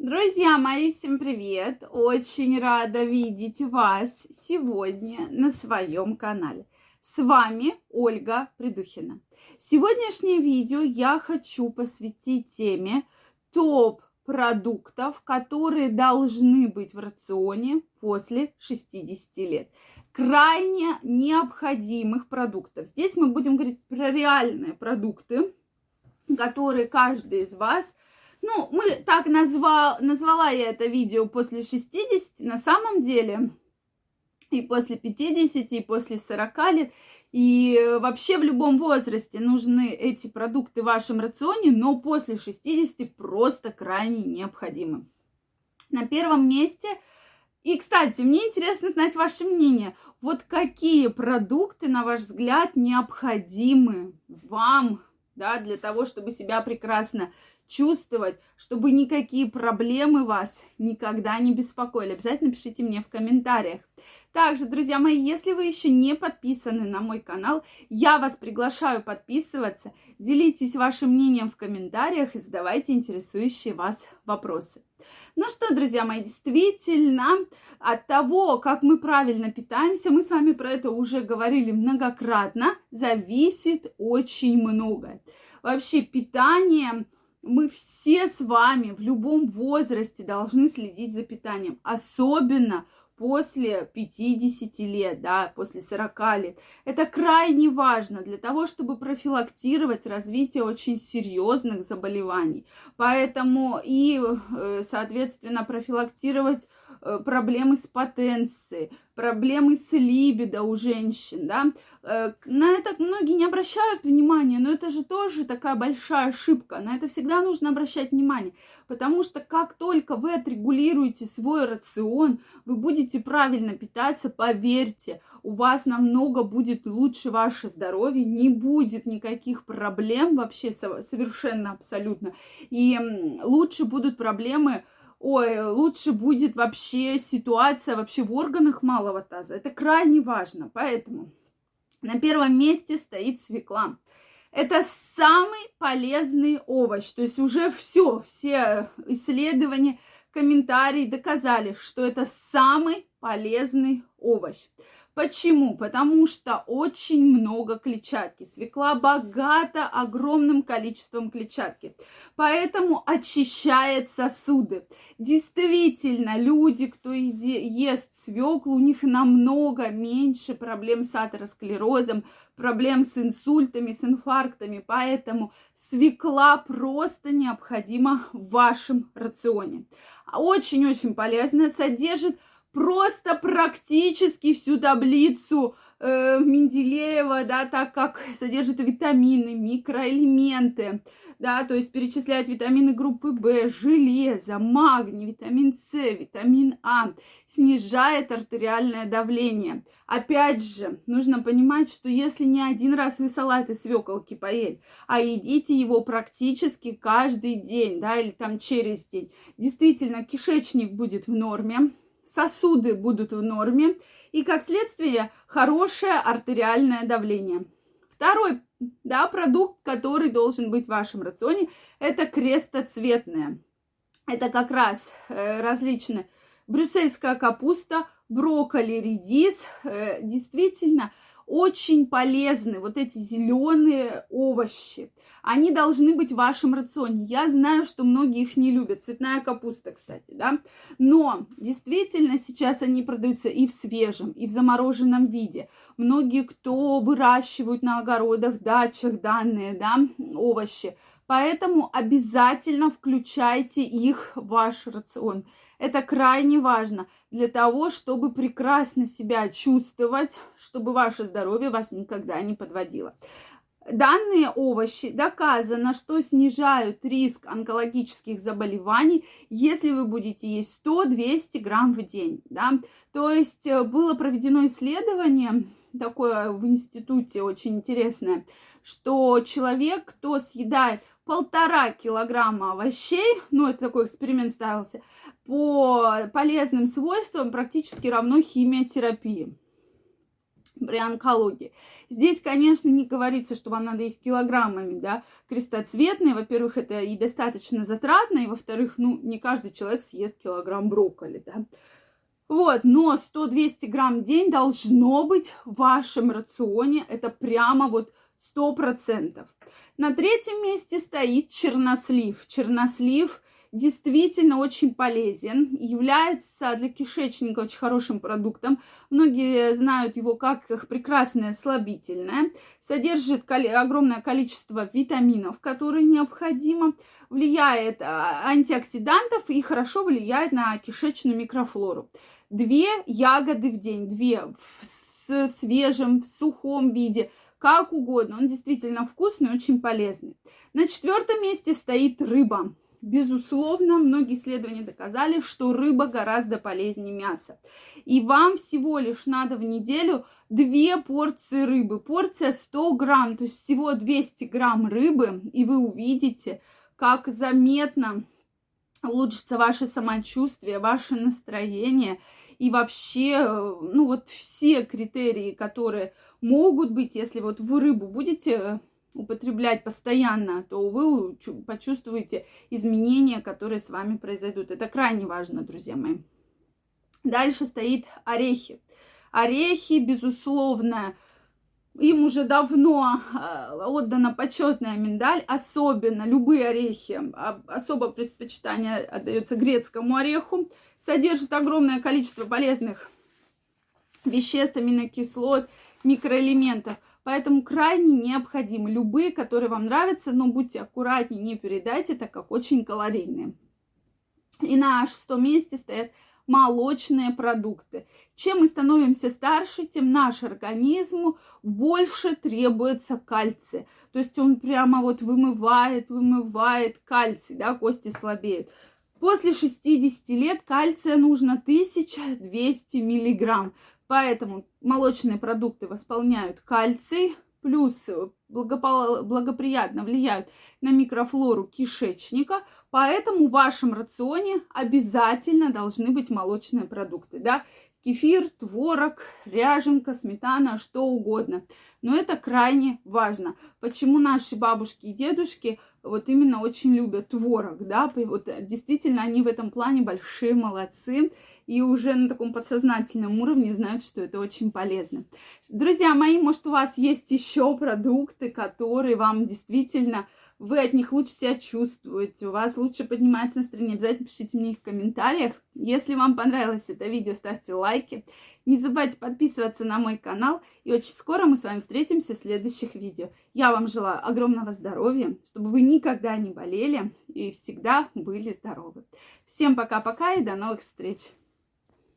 Друзья мои, всем привет! Очень рада видеть вас сегодня на своем канале. С вами Ольга Придухина. Сегодняшнее видео я хочу посвятить теме топ продуктов, которые должны быть в рационе после 60 лет. Крайне необходимых продуктов. Здесь мы будем говорить про реальные продукты, которые каждый из вас – ну, мы так назвал, назвала я это видео после 60, на самом деле, и после 50, и после 40 лет, и вообще в любом возрасте нужны эти продукты в вашем рационе, но после 60 просто крайне необходимы. На первом месте, и, кстати, мне интересно знать ваше мнение, вот какие продукты, на ваш взгляд, необходимы вам, да, для того, чтобы себя прекрасно чувствовать, чтобы никакие проблемы вас никогда не беспокоили. Обязательно пишите мне в комментариях. Также, друзья мои, если вы еще не подписаны на мой канал, я вас приглашаю подписываться, делитесь вашим мнением в комментариях и задавайте интересующие вас вопросы. Ну что, друзья мои, действительно, от того, как мы правильно питаемся, мы с вами про это уже говорили многократно, зависит очень многое. Вообще питание мы все с вами в любом возрасте должны следить за питанием, особенно после 50 лет, да, после 40 лет. Это крайне важно для того, чтобы профилактировать развитие очень серьезных заболеваний. Поэтому и, э, соответственно, профилактировать проблемы с потенцией, проблемы с либидо у женщин, да. Э, на это многие не обращают внимания, но это же тоже такая большая ошибка. На это всегда нужно обращать внимание, потому что как только вы отрегулируете свой рацион, вы будете правильно питаться, поверьте, у вас намного будет лучше ваше здоровье, не будет никаких проблем вообще совершенно абсолютно. И лучше будут проблемы ой, лучше будет вообще ситуация вообще в органах малого таза. Это крайне важно. Поэтому на первом месте стоит свекла. Это самый полезный овощ. То есть уже все, все исследования, комментарии доказали, что это самый полезный овощ. Почему? Потому что очень много клетчатки. Свекла богата огромным количеством клетчатки. Поэтому очищает сосуды. Действительно, люди, кто ест свеклу, у них намного меньше проблем с атеросклерозом, проблем с инсультами, с инфарктами. Поэтому свекла просто необходима в вашем рационе. Очень-очень полезная, содержит просто практически всю таблицу э, Менделеева, да, так как содержит витамины, микроэлементы, да, то есть перечисляет витамины группы В, железо, магний, витамин С, витамин А, снижает артериальное давление. Опять же, нужно понимать, что если не один раз вы салат из свеколки поели, а едите его практически каждый день, да, или там через день, действительно, кишечник будет в норме, сосуды будут в норме и, как следствие, хорошее артериальное давление. Второй да, продукт, который должен быть в вашем рационе, это крестоцветное. Это как раз э, различные брюссельская капуста, брокколи, редис. Э, действительно, очень полезны вот эти зеленые овощи. Они должны быть в вашем рационе. Я знаю, что многие их не любят. Цветная капуста, кстати, да. Но действительно сейчас они продаются и в свежем, и в замороженном виде. Многие, кто выращивают на огородах, дачах данные, да, овощи, Поэтому обязательно включайте их в ваш рацион. Это крайне важно для того, чтобы прекрасно себя чувствовать, чтобы ваше здоровье вас никогда не подводило. Данные овощи доказано, что снижают риск онкологических заболеваний, если вы будете есть 100-200 грамм в день. Да? То есть э, было проведено исследование, такое в институте очень интересное, что человек, кто съедает полтора килограмма овощей, ну, это такой эксперимент ставился, по полезным свойствам практически равно химиотерапии. при онкологии. Здесь, конечно, не говорится, что вам надо есть килограммами, да, крестоцветные. Во-первых, это и достаточно затратно, и во-вторых, ну, не каждый человек съест килограмм брокколи, да. Вот, но 100-200 грамм в день должно быть в вашем рационе. Это прямо вот 100%. На третьем месте стоит чернослив. Чернослив действительно очень полезен, является для кишечника очень хорошим продуктом. Многие знают его как прекрасное слабительное, содержит огромное количество витаминов, которые необходимо, влияет а, антиоксидантов и хорошо влияет на кишечную микрофлору. Две ягоды в день, две в свежем, в сухом виде – как угодно. Он действительно вкусный, очень полезный. На четвертом месте стоит рыба. Безусловно, многие исследования доказали, что рыба гораздо полезнее мяса. И вам всего лишь надо в неделю две порции рыбы. Порция 100 грамм, то есть всего 200 грамм рыбы, и вы увидите, как заметно улучшится ваше самочувствие, ваше настроение и вообще, ну вот все критерии, которые могут быть, если вот вы рыбу будете употреблять постоянно, то вы почувствуете изменения, которые с вами произойдут. Это крайне важно, друзья мои. Дальше стоит орехи. Орехи, безусловно, им уже давно а, отдана почетная миндаль, особенно любые орехи, а, особо предпочитание отдается грецкому ореху, содержит огромное количество полезных веществ, аминокислот, микроэлементов – Поэтому крайне необходимы любые, которые вам нравятся, но будьте аккуратнее, не передайте, так как очень калорийные. И на шестом месте стоят молочные продукты. Чем мы становимся старше, тем наш организму больше требуется кальция. То есть он прямо вот вымывает, вымывает кальций, да, кости слабеют. После 60 лет кальция нужно 1200 миллиграмм. Поэтому молочные продукты восполняют кальций, плюс благоприятно влияют на микрофлору кишечника, поэтому в вашем рационе обязательно должны быть молочные продукты, да, кефир, творог, ряженка, сметана, что угодно. Но это крайне важно. Почему наши бабушки и дедушки вот именно очень любят творог, да, вот действительно они в этом плане большие молодцы и уже на таком подсознательном уровне знают, что это очень полезно. Друзья мои, может, у вас есть еще продукты, которые вам действительно вы от них лучше себя чувствуете, у вас лучше поднимается настроение, обязательно пишите мне их в комментариях. Если вам понравилось это видео, ставьте лайки. Не забывайте подписываться на мой канал. И очень скоро мы с вами встретимся в следующих видео. Я вам желаю огромного здоровья, чтобы вы никогда не болели и всегда были здоровы. Всем пока-пока и до новых встреч!